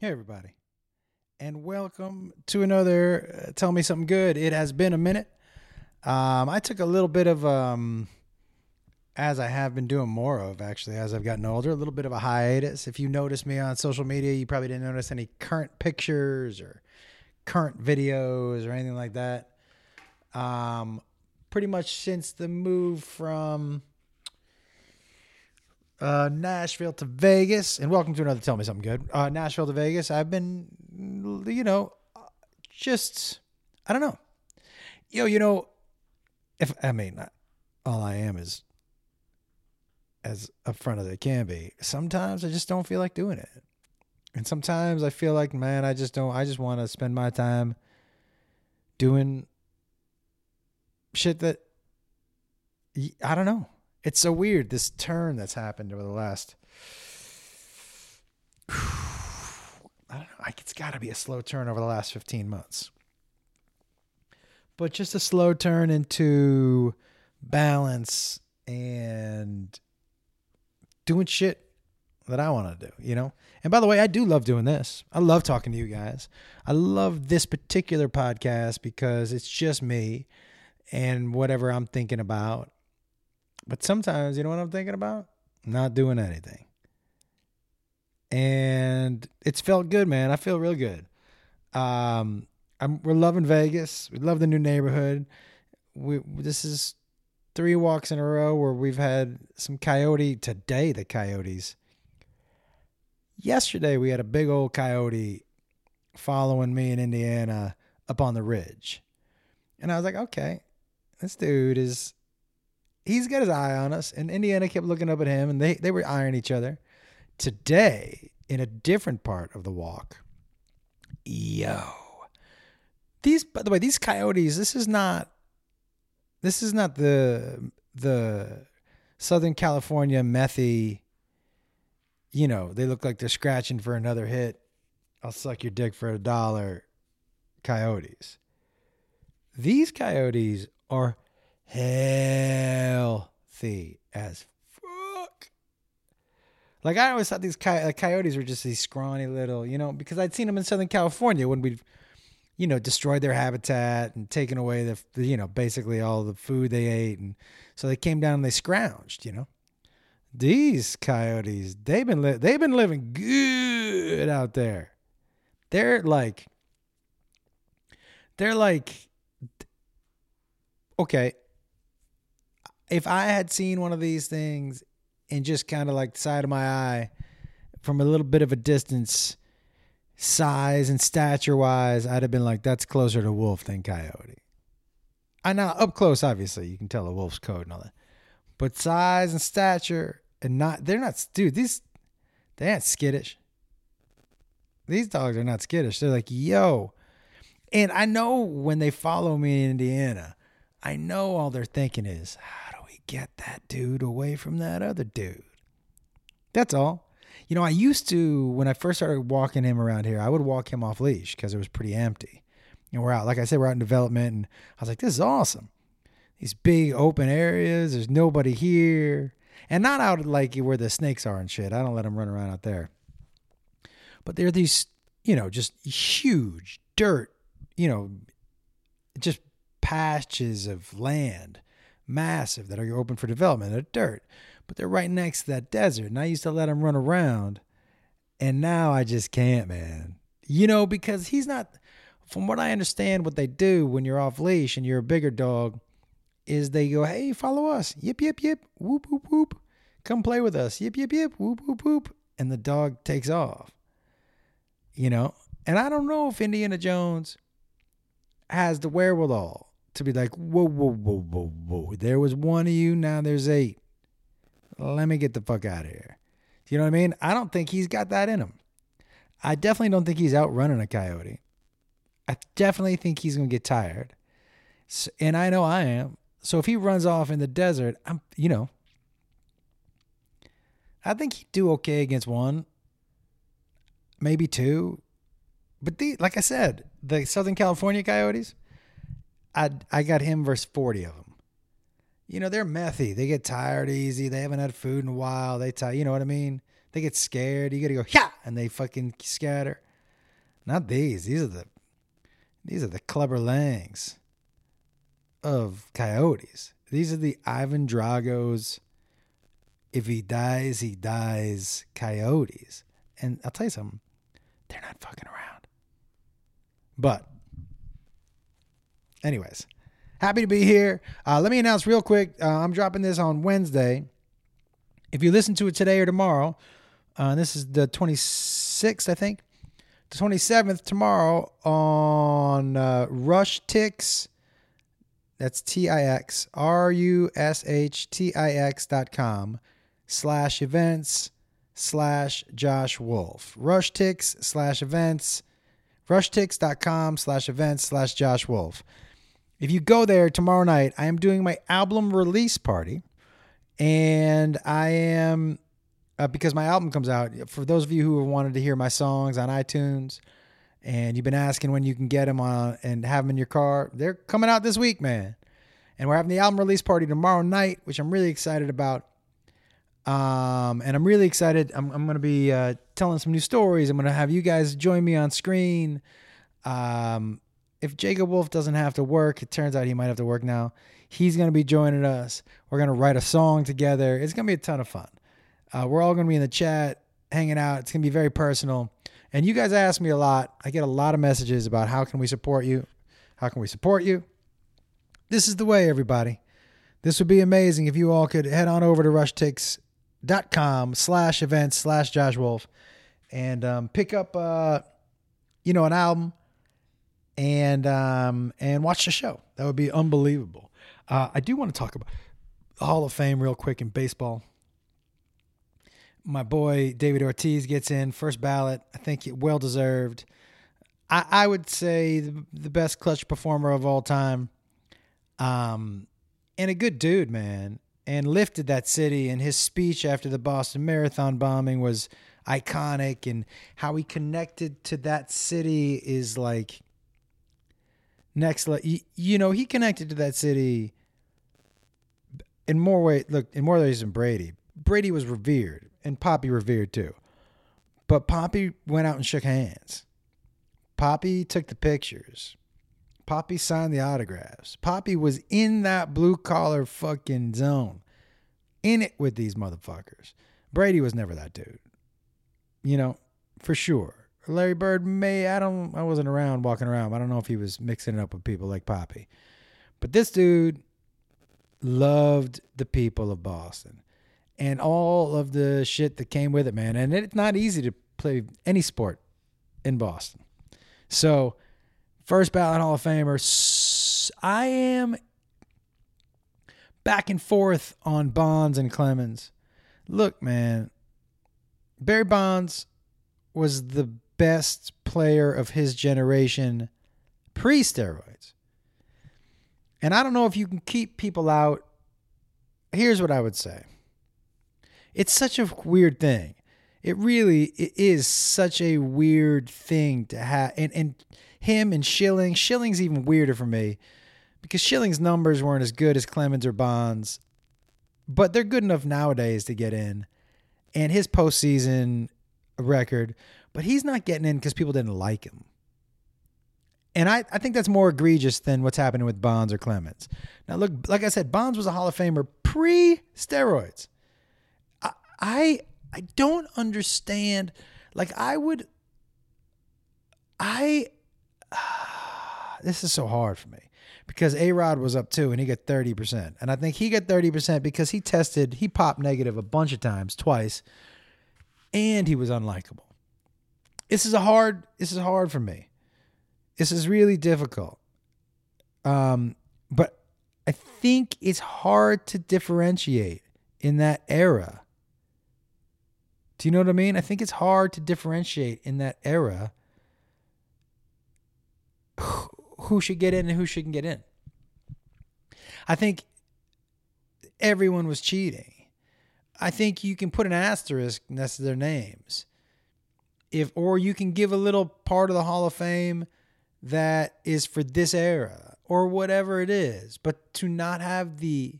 Hey, everybody, and welcome to another uh, Tell Me Something Good. It has been a minute. Um, I took a little bit of, um, as I have been doing more of actually as I've gotten older, a little bit of a hiatus. If you notice me on social media, you probably didn't notice any current pictures or current videos or anything like that. Um, pretty much since the move from uh, Nashville to Vegas, and welcome to another Tell Me Something Good. Uh, Nashville to Vegas. I've been, you know, just I don't know. Yo, you know, if I mean, all I am is as upfront as I can be. Sometimes I just don't feel like doing it, and sometimes I feel like, man, I just don't. I just want to spend my time doing shit that I don't know. It's so weird this turn that's happened over the last. I don't know. It's got to be a slow turn over the last fifteen months, but just a slow turn into balance and doing shit that I want to do, you know? And by the way, I do love doing this. I love talking to you guys. I love this particular podcast because it's just me and whatever I'm thinking about but sometimes, you know what I'm thinking about? Not doing anything. And it's felt good, man. I feel real good. Um, I'm, we're loving Vegas. We love the new neighborhood. We this is three walks in a row where we've had some coyote today. The coyotes. Yesterday we had a big old coyote following me in Indiana up on the ridge, and I was like, okay, this dude is he's got his eye on us, and Indiana kept looking up at him, and they they were eyeing each other. Today, in a different part of the walk, yo, these by the way, these coyotes. This is not. This is not the the Southern California methy. You know, they look like they're scratching for another hit. I'll suck your dick for a dollar. Coyotes. These coyotes are healthy as fuck. Like I always thought these coy- coyotes were just these scrawny little, you know, because I'd seen them in Southern California when we, you know, destroyed their habitat and taken away the, the, you know, basically all the food they ate, and so they came down and they scrounged, you know. These coyotes, they've been li- they've been living good out there. They're like, they're like, okay, if I had seen one of these things and just kind of like the side of my eye from a little bit of a distance, size and stature wise, I'd have been like, that's closer to wolf than coyote. I know up close, obviously, you can tell a wolf's coat and all that. But size and stature and not, they're not, dude, these, they ain't skittish. These dogs are not skittish. They're like, yo. And I know when they follow me in Indiana, I know all they're thinking is, get that dude away from that other dude. That's all. You know, I used to, when I first started walking him around here, I would walk him off leash because it was pretty empty. And we're out, like I said, we're out in development. And I was like, this is awesome. These big open areas, there's nobody here. And not out like where the snakes are and shit. I don't let them run around out there. But there are these, you know, just huge dirt, you know, just patches of land massive that are open for development. They're dirt, but they're right next to that desert. And I used to let him run around, and now I just can't, man. You know, because he's not. From what I understand, what they do when you're off leash and you're a bigger dog is they go, "Hey, follow us, yip yip yip, whoop whoop whoop, come play with us, yip yip yip, whoop whoop whoop," and the dog takes off. You know, and I don't know if Indiana Jones has the wherewithal to be like, whoa, whoa, whoa, whoa, whoa. There was one of you, now there's eight. Let me get the fuck out of here. You know what I mean? I don't think he's got that in him. I definitely don't think he's outrunning a coyote. I definitely think he's going to get tired. So, and I know I am. So if he runs off in the desert, I'm, you know, I think he'd do okay against one, maybe two. But the, like I said, the Southern California coyotes, I I got him versus 40 of them. You know, they're methy. They get tired easy. They haven't had food in a while. They tie, you know what I mean? They get scared. You got to go, yeah, and they fucking scatter. Not these. These are the these are the Clubber Langs of Coyotes. These are the Ivan Dragos. If he dies, he dies. Coyotes. And I'll tell you something. They're not fucking around. But, anyways, happy to be here. Uh, let me announce real quick. Uh, I'm dropping this on Wednesday. If you listen to it today or tomorrow, uh, this is the 26th, I think. The 27th tomorrow on uh, Rush Tix. That's T I X R U S H T I X dot com slash events slash Josh Wolf. Rushtix slash events. Rushtix.com slash events slash Josh Wolf. If you go there tomorrow night, I am doing my album release party. And I am, uh, because my album comes out, for those of you who have wanted to hear my songs on iTunes and you've been asking when you can get them on and have them in your car, they're coming out this week, man. And we're having the album release party tomorrow night, which I'm really excited about. Um, and I'm really excited. I'm, I'm going to be uh, telling some new stories. I'm going to have you guys join me on screen. Um, if Jacob Wolf doesn't have to work, it turns out he might have to work now. He's going to be joining us. We're going to write a song together. It's going to be a ton of fun. Uh, we're all going to be in the chat, hanging out. It's going to be very personal. And you guys ask me a lot. I get a lot of messages about how can we support you? How can we support you? This is the way, everybody. This would be amazing if you all could head on over to rushtix.com slash events slash Josh Wolf and um, pick up, uh, you know, an album and um, and watch the show. That would be unbelievable. Uh, I do want to talk about the Hall of Fame real quick in baseball. My boy David Ortiz gets in first ballot. I think well deserved. I, I would say the, the best clutch performer of all time. Um, and a good dude, man, and lifted that city. And his speech after the Boston Marathon bombing was iconic, and how he connected to that city is like next. Le- you, you know, he connected to that city in more way. Look, in more ways than Brady. Brady was revered, and Papi revered too. But Papi went out and shook hands. Papi took the pictures. Papi signed the autographs. Papi was in that blue collar fucking zone, in it with these motherfuckers. Brady was never that dude, you know, for sure. Larry Bird may I don't I wasn't around walking around. I don't know if he was mixing it up with people like Papi, but this dude loved the people of Boston and all of the shit that came with it, man. And it's not easy to play any sport in Boston. So First ballot Hall of Famer. I am back and forth on Bonds and Clemens. Look, man, Barry Bonds was the best player of his generation pre steroids. And I don't know if you can keep people out. Here's what I would say it's such a weird thing. It really it is such a weird thing to have. And, and him and Schilling. Schilling's even weirder for me because Schilling's numbers weren't as good as Clemens or Bonds, but they're good enough nowadays to get in. And his postseason record, but he's not getting in because people didn't like him. And I, I think that's more egregious than what's happening with Bonds or Clemens. Now, look, like I said, Bonds was a Hall of Famer pre steroids. I, I I don't understand. Like I would, I this is so hard for me because A Rod was up too and he got 30%. And I think he got 30% because he tested, he popped negative a bunch of times, twice, and he was unlikable. This is a hard, this is hard for me. This is really difficult. Um, but I think it's hard to differentiate in that era. Do you know what I mean? I think it's hard to differentiate in that era who should get in and who shouldn't get in. I think everyone was cheating. I think you can put an asterisk next to their names. If or you can give a little part of the Hall of Fame that is for this era or whatever it is, but to not have the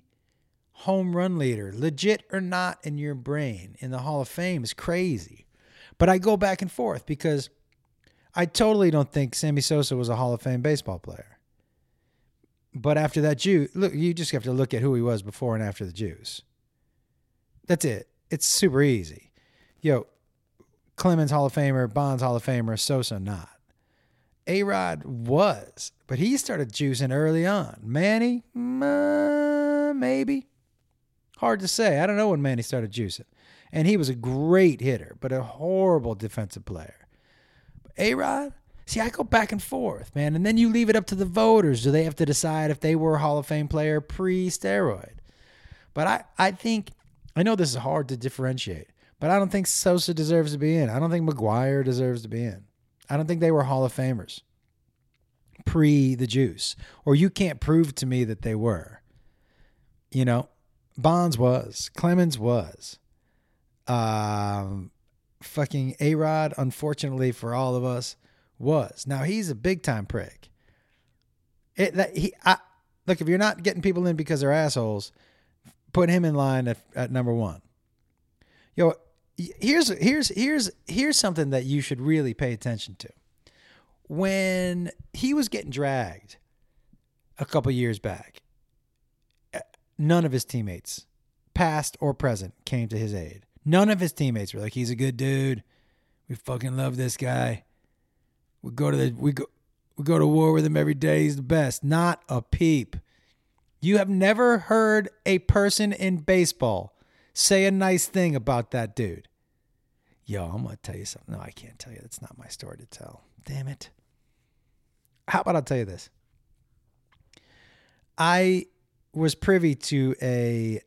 home run leader, legit or not in your brain in the Hall of Fame is crazy. But I go back and forth because I totally don't think Sammy Sosa was a Hall of Fame baseball player. But after that juice, look, you just have to look at who he was before and after the juice. That's it. It's super easy. Yo, Clemens Hall of Famer, Bonds Hall of Famer, Sosa not. A Rod was, but he started juicing early on. Manny, uh, maybe. Hard to say. I don't know when Manny started juicing. And he was a great hitter, but a horrible defensive player. A Rod, see, I go back and forth, man. And then you leave it up to the voters. Do they have to decide if they were a Hall of Fame player pre steroid? But I, I think, I know this is hard to differentiate, but I don't think Sosa deserves to be in. I don't think McGwire deserves to be in. I don't think they were Hall of Famers pre the juice, or you can't prove to me that they were. You know, Bonds was, Clemens was, um, fucking A Rod, unfortunately for all of us, was. Now he's a big time prick. It that he I look if you're not getting people in because they're assholes, put him in line at, at number one. Yo, here's here's here's here's something that you should really pay attention to. When he was getting dragged a couple years back, uh, none of his teammates, past or present, came to his aid. None of his teammates were like, "He's a good dude. We fucking love this guy. We go to the we go we go to war with him every day. He's the best." Not a peep. You have never heard a person in baseball say a nice thing about that dude. Yo, I'm gonna tell you something. No, I can't tell you. That's not my story to tell. Damn it. How about I'll tell you this? I was privy to a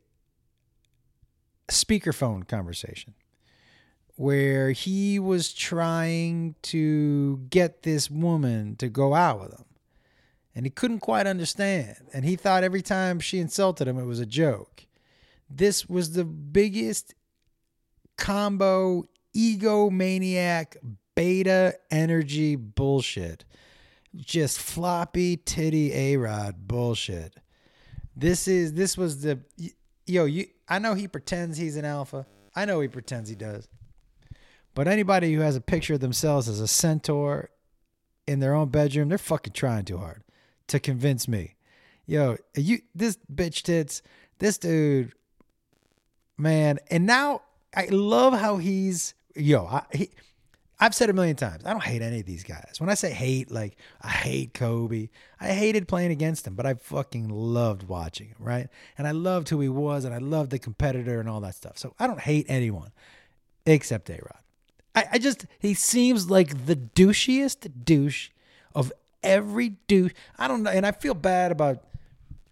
speakerphone conversation where he was trying to get this woman to go out with him. And he couldn't quite understand. And he thought every time she insulted him, it was a joke. This was the biggest combo egomaniac beta energy bullshit. Just floppy titty A Rod bullshit. This is this was the yo, you I know he pretends he's an alpha. I know he pretends he does. But anybody who has a picture of themselves as a centaur in their own bedroom, they're fucking trying too hard to convince me. Yo, you this bitch tits, this dude, man. And now I love how he's yo, I, he I've said a million times, I don't hate any of these guys. When I say hate, like I hate Kobe. I hated playing against him, but I fucking loved watching him, right? And I loved who he was and I loved the competitor and all that stuff. So I don't hate anyone except A Rod. I, I just, he seems like the douchiest douche of every douche. I don't know. And I feel bad about,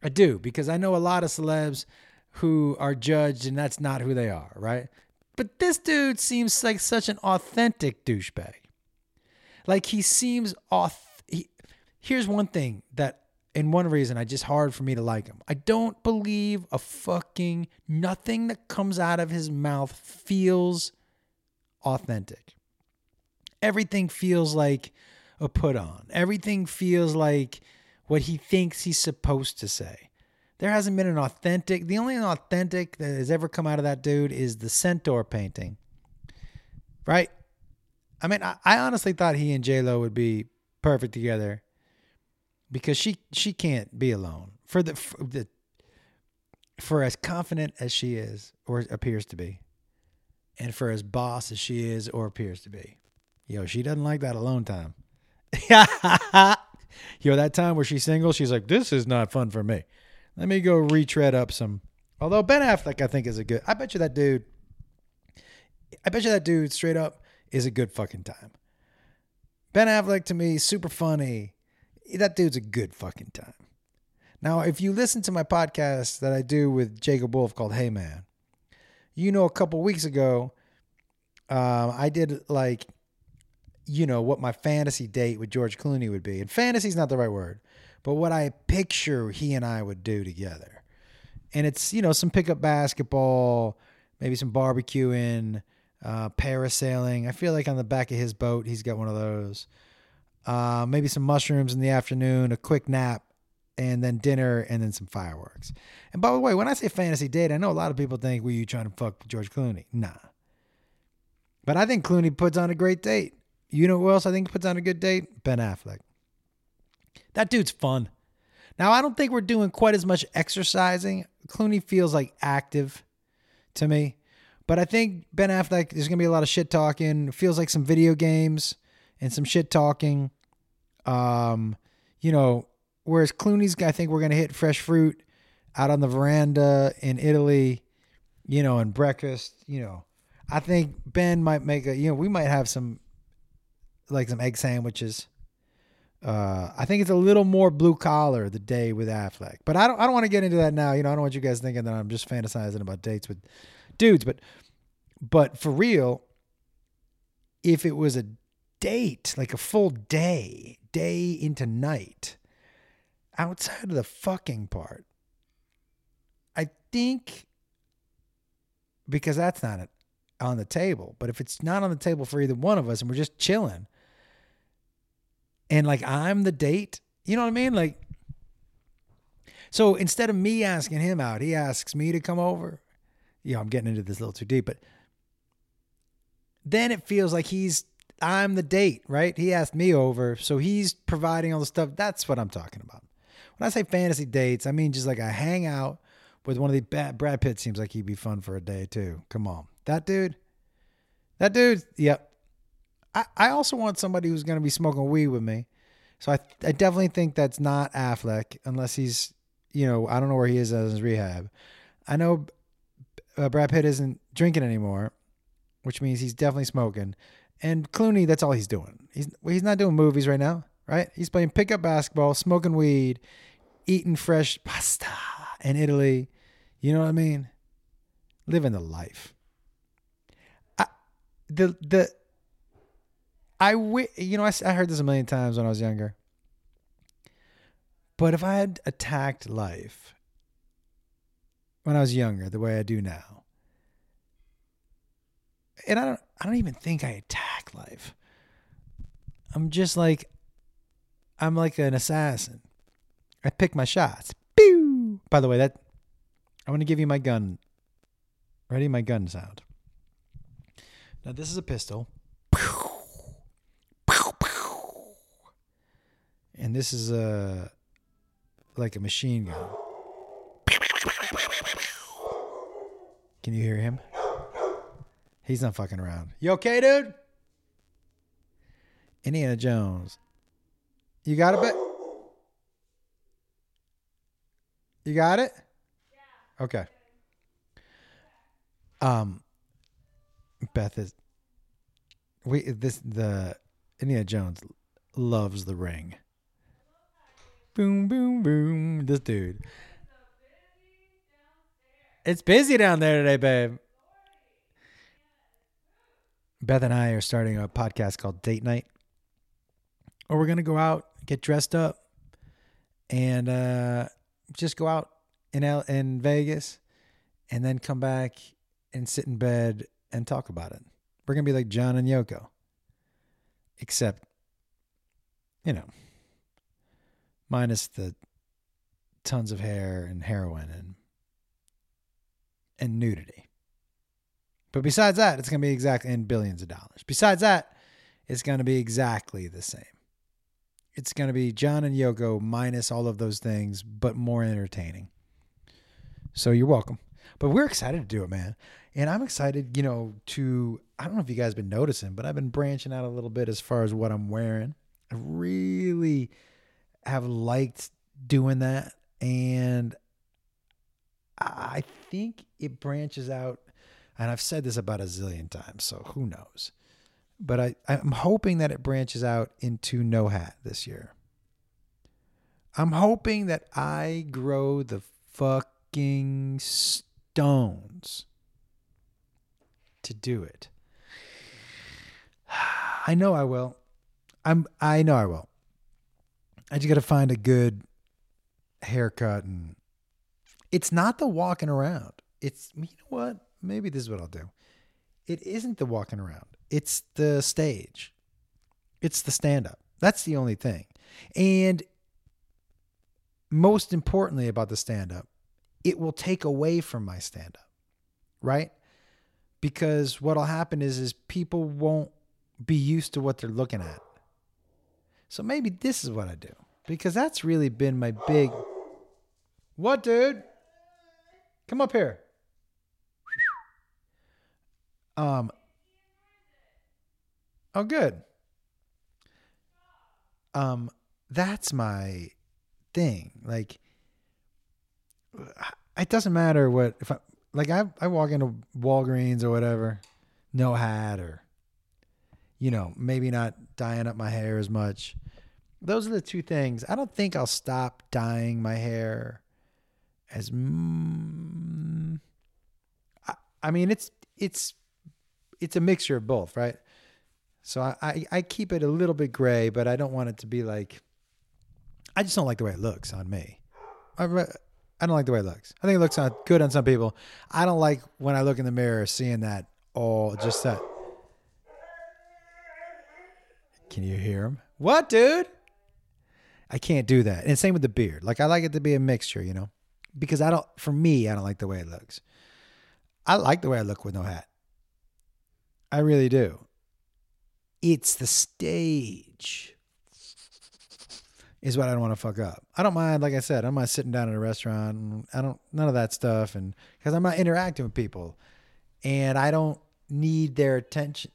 I do, because I know a lot of celebs who are judged and that's not who they are, right? But this dude seems like such an authentic douchebag. Like he seems off. He, here's one thing that, and one reason I just hard for me to like him. I don't believe a fucking nothing that comes out of his mouth feels authentic. Everything feels like a put on. Everything feels like what he thinks he's supposed to say. There hasn't been an authentic. The only authentic that has ever come out of that dude is the Centaur painting. Right? I mean, I, I honestly thought he and J Lo would be perfect together because she she can't be alone for the for, the for as confident as she is or appears to be, and for as boss as she is or appears to be. Yo, she doesn't like that alone time. Yo, that time where she's single, she's like, "This is not fun for me." Let me go retread up some. Although Ben Affleck, I think, is a good. I bet you that dude. I bet you that dude straight up is a good fucking time. Ben Affleck to me, super funny. That dude's a good fucking time. Now, if you listen to my podcast that I do with Jacob Wolf called Hey Man, you know, a couple weeks ago, um, I did like, you know, what my fantasy date with George Clooney would be. And fantasy's not the right word but what I picture he and I would do together. And it's, you know, some pickup basketball, maybe some barbecuing, uh, parasailing. I feel like on the back of his boat, he's got one of those. Uh, maybe some mushrooms in the afternoon, a quick nap, and then dinner, and then some fireworks. And by the way, when I say fantasy date, I know a lot of people think, were you trying to fuck George Clooney? Nah. But I think Clooney puts on a great date You know who else I think puts on a good date? Ben Affleck. That dude's fun. Now, I don't think we're doing quite as much exercising. Clooney feels like active to me. But I think Ben Affleck, there's going to be a lot of shit talking. It feels like some video games and some shit talking. Um, you know, whereas Clooney's, I think we're going to hit fresh fruit out on the veranda in Italy, you know, and breakfast, you know. I think Ben might make a, you know, we might have some, like some egg sandwiches. Uh, I think it's a little more blue collar the day with Affleck, but I don't. I don't want to get into that now. You know, I don't want you guys thinking that I'm just fantasizing about dates with dudes. But, but for real, if it was a date, like a full day, day into night, outside of the fucking part, I think because that's not it on the table. But if it's not on the table for either one of us and we're just chilling and like I'm the date, you know what I mean? Like, so instead of me asking him out, he asks me to come over. Yeah, I'm getting into this a little too deep, but then it feels like he's I'm the date, right? He asked me over, so he's providing all the stuff. That's what I'm talking about. When I say fantasy dates, I mean just like a hangout with one of the bad Brad Pitt seems like he'd be fun for a day too. Come on. That dude. That dude, yep. I, I also want somebody who's going to be smoking weed with me. So I, I definitely think that's not Affleck unless he's, you know, I don't know where he is as his rehab. I know uh, Brad Pitt isn't drinking anymore, which means he's definitely smoking. And Clooney, that's all he's doing. He's he's not doing movies right now, right? He's playing pickup basketball, smoking weed, eating fresh pasta in Italy. You know what I mean? Living the life. I, the the I w- you know I, I heard this a million times when I was younger. But if I had attacked life when I was younger the way I do now, and I don't I don't even think I attack life. I'm just like I'm like an assassin. I pick my shots. Pew! By the way, that I want to give you my gun. Ready? My gun sound. Now this is a pistol. And this is a like a machine gun. Can you hear him? He's not fucking around. You okay, dude? Indiana Jones. You got it, bet? You got it? Yeah. Okay. Um, Beth is. We this the Indiana Jones loves the ring. Boom, boom, boom. This dude. It's busy down there today, babe. Beth and I are starting a podcast called Date Night. Or we're going to go out, get dressed up, and uh, just go out in L- in Vegas and then come back and sit in bed and talk about it. We're going to be like John and Yoko. Except, you know, minus the tons of hair and heroin and and nudity. But besides that, it's going to be exactly in billions of dollars. Besides that, it's going to be exactly the same. It's going to be John and Yoko minus all of those things, but more entertaining. So you're welcome. But we're excited to do it, man. And I'm excited, you know, to I don't know if you guys have been noticing, but I've been branching out a little bit as far as what I'm wearing. I really have liked doing that. And I think it branches out, and I've said this about a zillion times, so who knows? But I, I'm hoping that it branches out into no hat this year. I'm hoping that I grow the fucking stones to do it. I know I will. I'm I know I will. I just got to find a good haircut and it's not the walking around. It's you know what? Maybe this is what I'll do. It isn't the walking around. It's the stage. It's the stand up. That's the only thing. And most importantly about the stand up, it will take away from my stand up. Right? Because what'll happen is is people won't be used to what they're looking at. So maybe this is what I do because that's really been my big. What, dude? Come up here. Um. Oh, good. Um, that's my thing. Like, it doesn't matter what if I like. I I walk into Walgreens or whatever, no hat or, you know, maybe not dyeing up my hair as much. Those are the two things. I don't think I'll stop dyeing my hair as. Mm, I, I mean, it's it's it's a mixture of both, right? So I, I, I keep it a little bit gray, but I don't want it to be like. I just don't like the way it looks on me. I, I don't like the way it looks. I think it looks good on some people. I don't like when I look in the mirror seeing that all just that. Can you hear him? What, dude? I can't do that. And same with the beard. Like I like it to be a mixture, you know, because I don't. For me, I don't like the way it looks. I like the way I look with no hat. I really do. It's the stage is what I don't want to fuck up. I don't mind, like I said, I'm not sitting down at a restaurant. I don't none of that stuff, and because I'm not interacting with people, and I don't need their attention,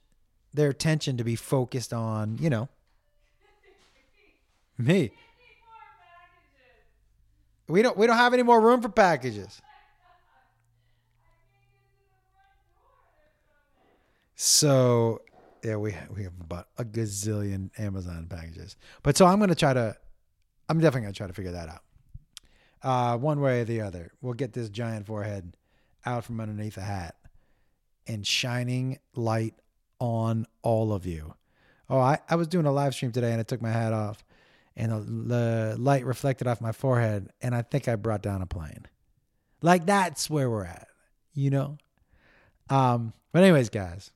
their attention to be focused on, you know, me. We don't we don't have any more room for packages. So yeah, we we have about a gazillion Amazon packages. But so I'm gonna try to, I'm definitely gonna try to figure that out. Uh, one way or the other, we'll get this giant forehead out from underneath a hat and shining light on all of you. Oh, I, I was doing a live stream today and I took my hat off and the, the light reflected off my forehead and I think I brought down a plane. Like that's where we're at, you know? Um, but anyways, guys,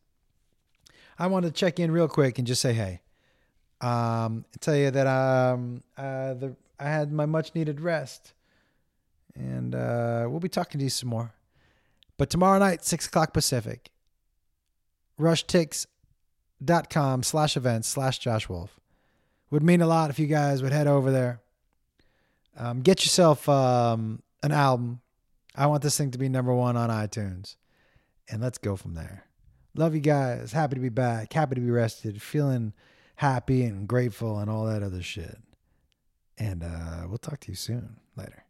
I wanted to check in real quick and just say hey. Um, tell you that um, uh, the I had my much needed rest, and uh, we'll be talking to you some more. But tomorrow night, six o'clock Pacific. Rushtix.com slash events slash Josh Wolf. Would mean a lot if you guys would head over there. Um, get yourself um, an album. I want this thing to be number one on iTunes. And let's go from there. Love you guys. Happy to be back. Happy to be rested. Feeling happy and grateful and all that other shit. And uh, we'll talk to you soon. Later.